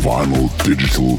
Vinyl, digital,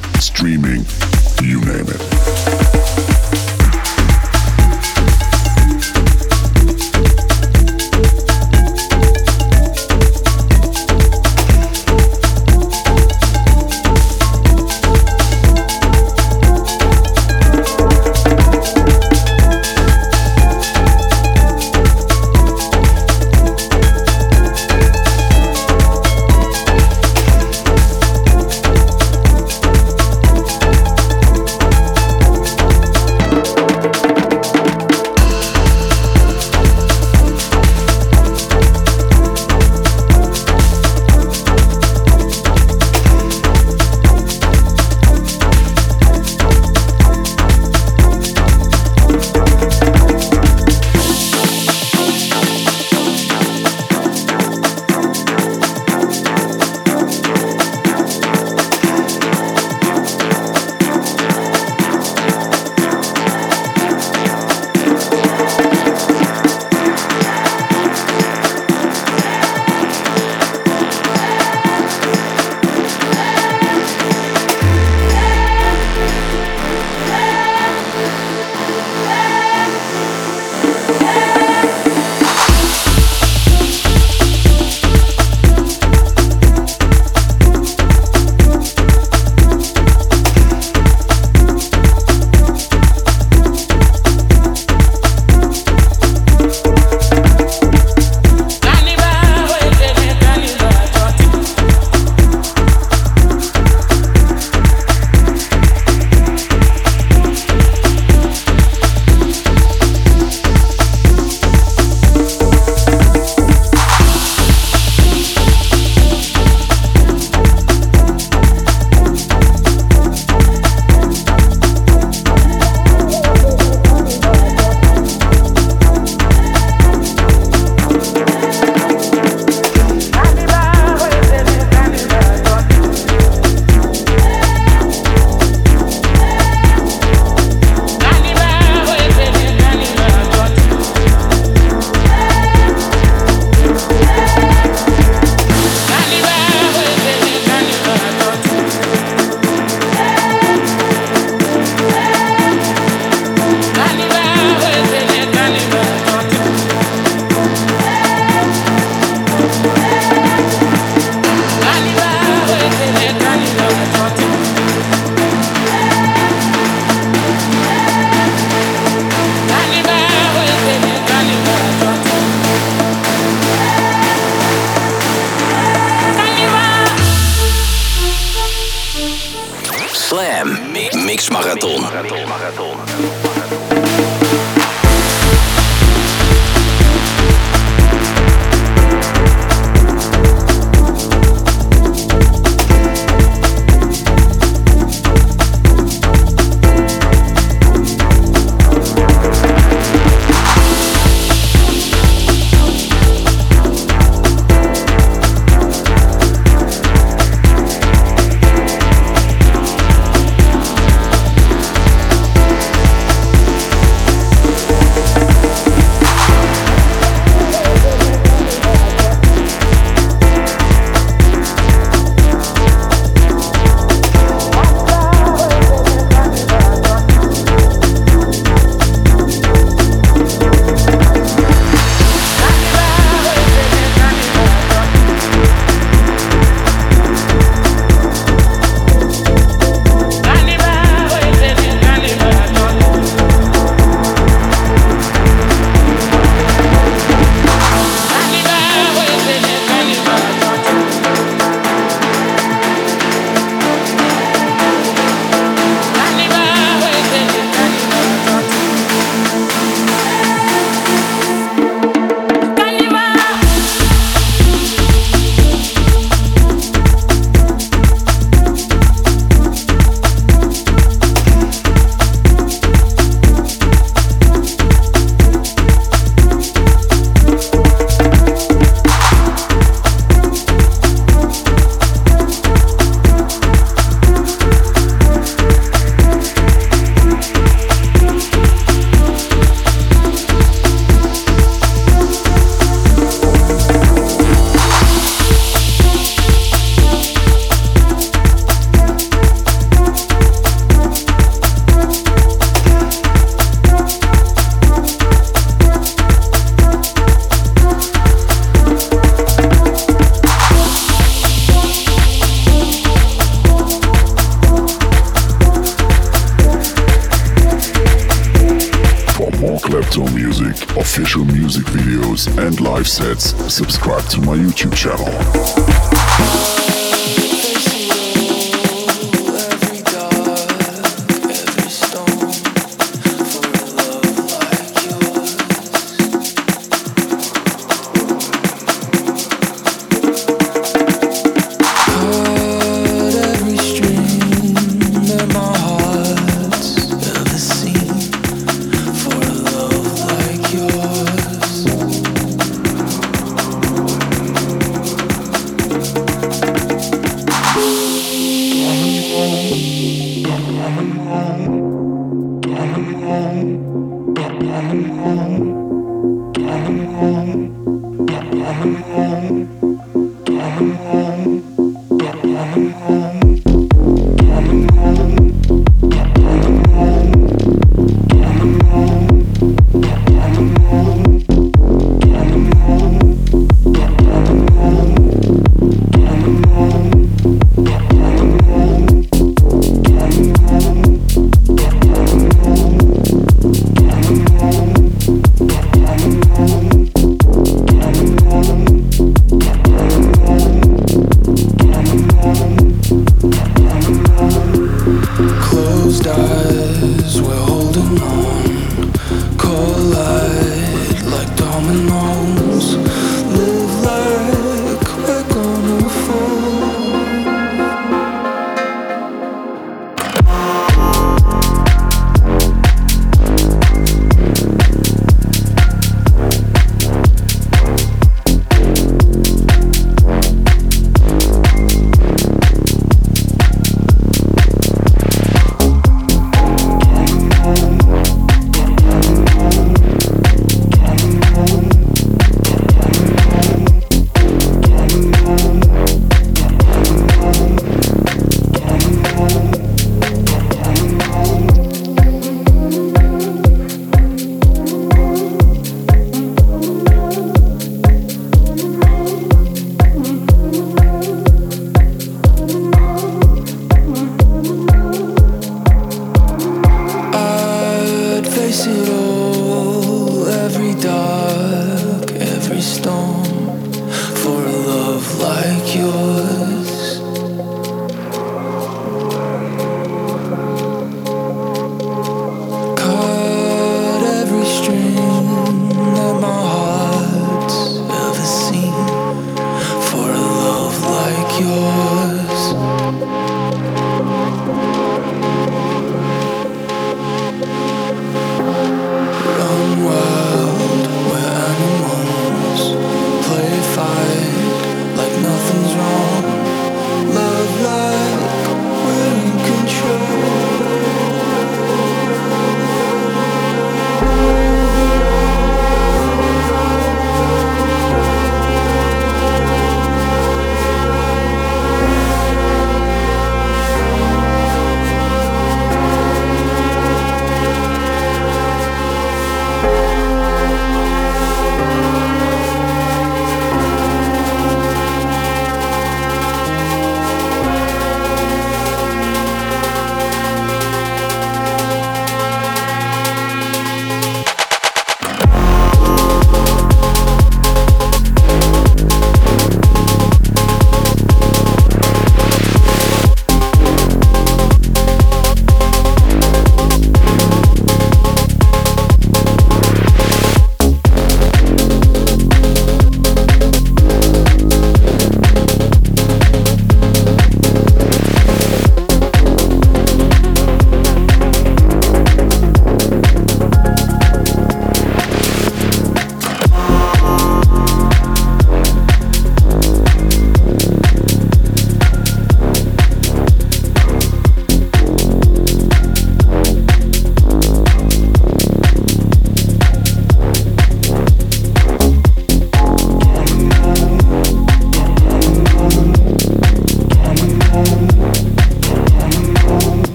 to my YouTube channel.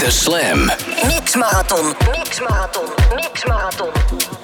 The Slam. Mix Marathon. Mix Marathon. Mix Marathon.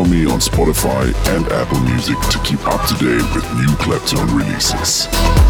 Follow me on Spotify and Apple Music to keep up to date with new Claptone releases.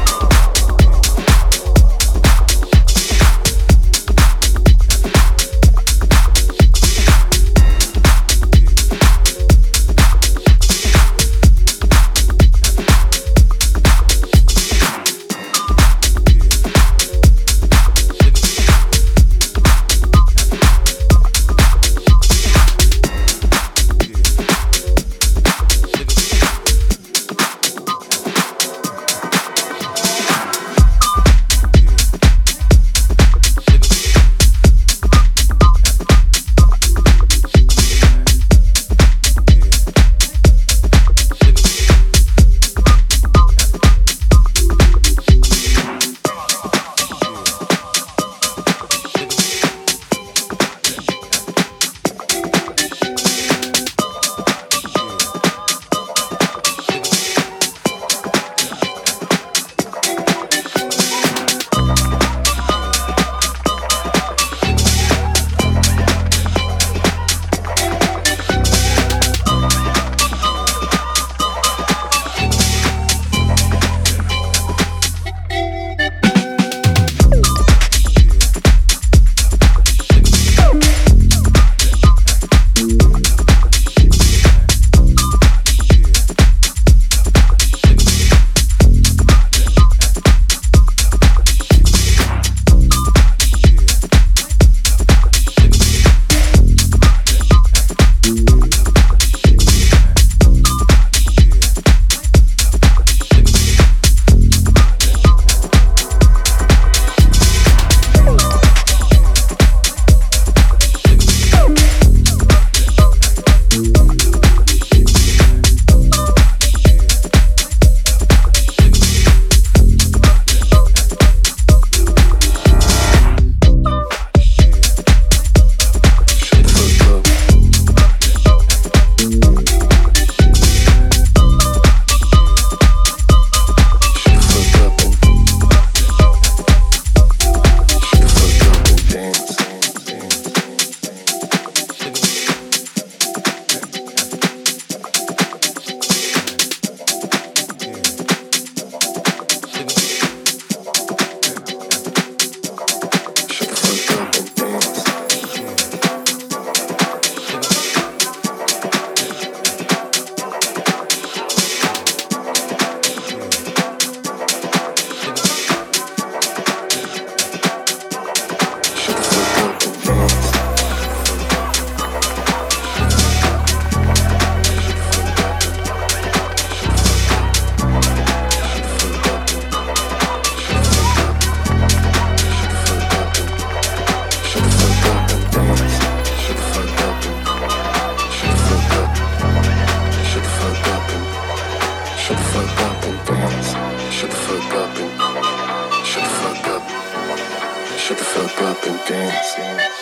up and dance.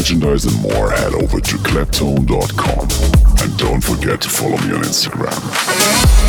Merchandise, and more, head over to claptone.com. And don't forget to follow me on Instagram.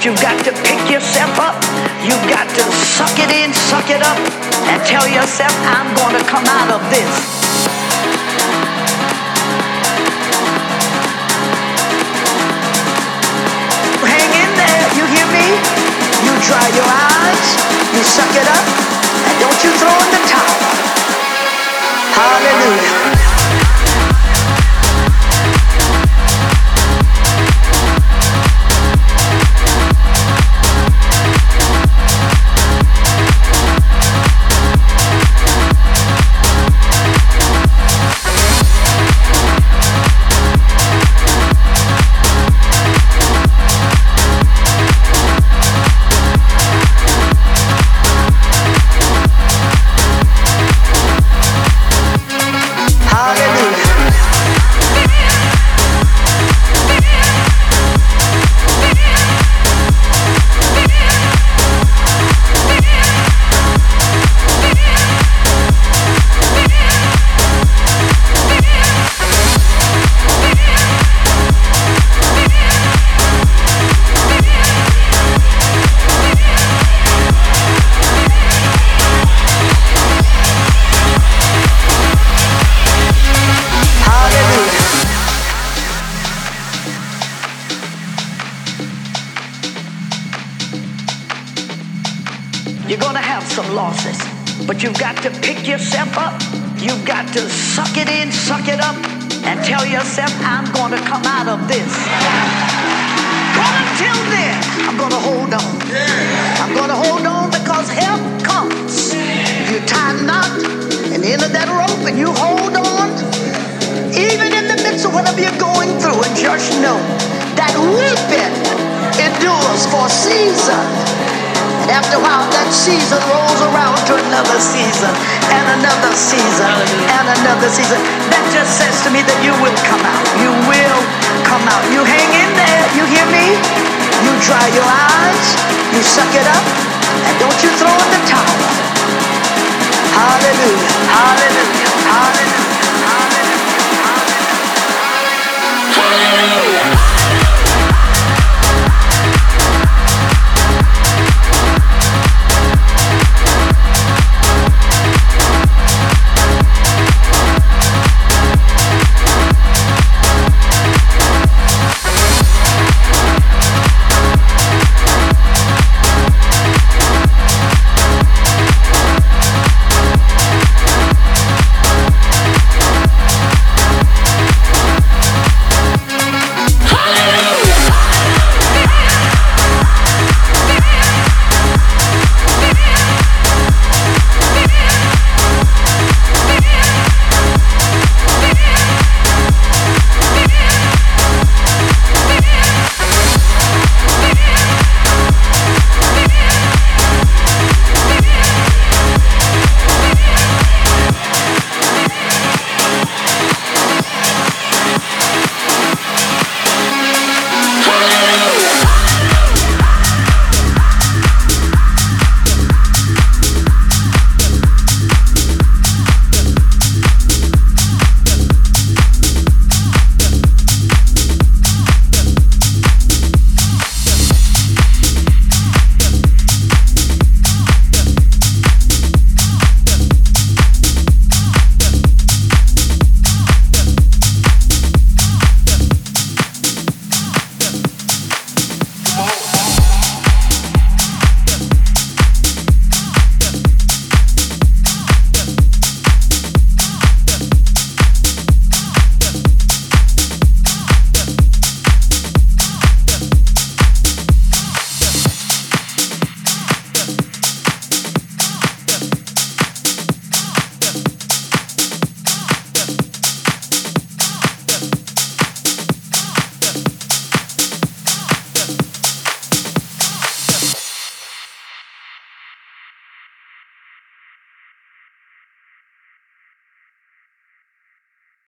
But you've got to pick yourself up. You've got to suck it in, suck it up, and tell yourself, I'm going to come out of this. Hang in there, you hear me? You dry your eyes, you suck it up, and don't you throw in the towel. Hallelujah.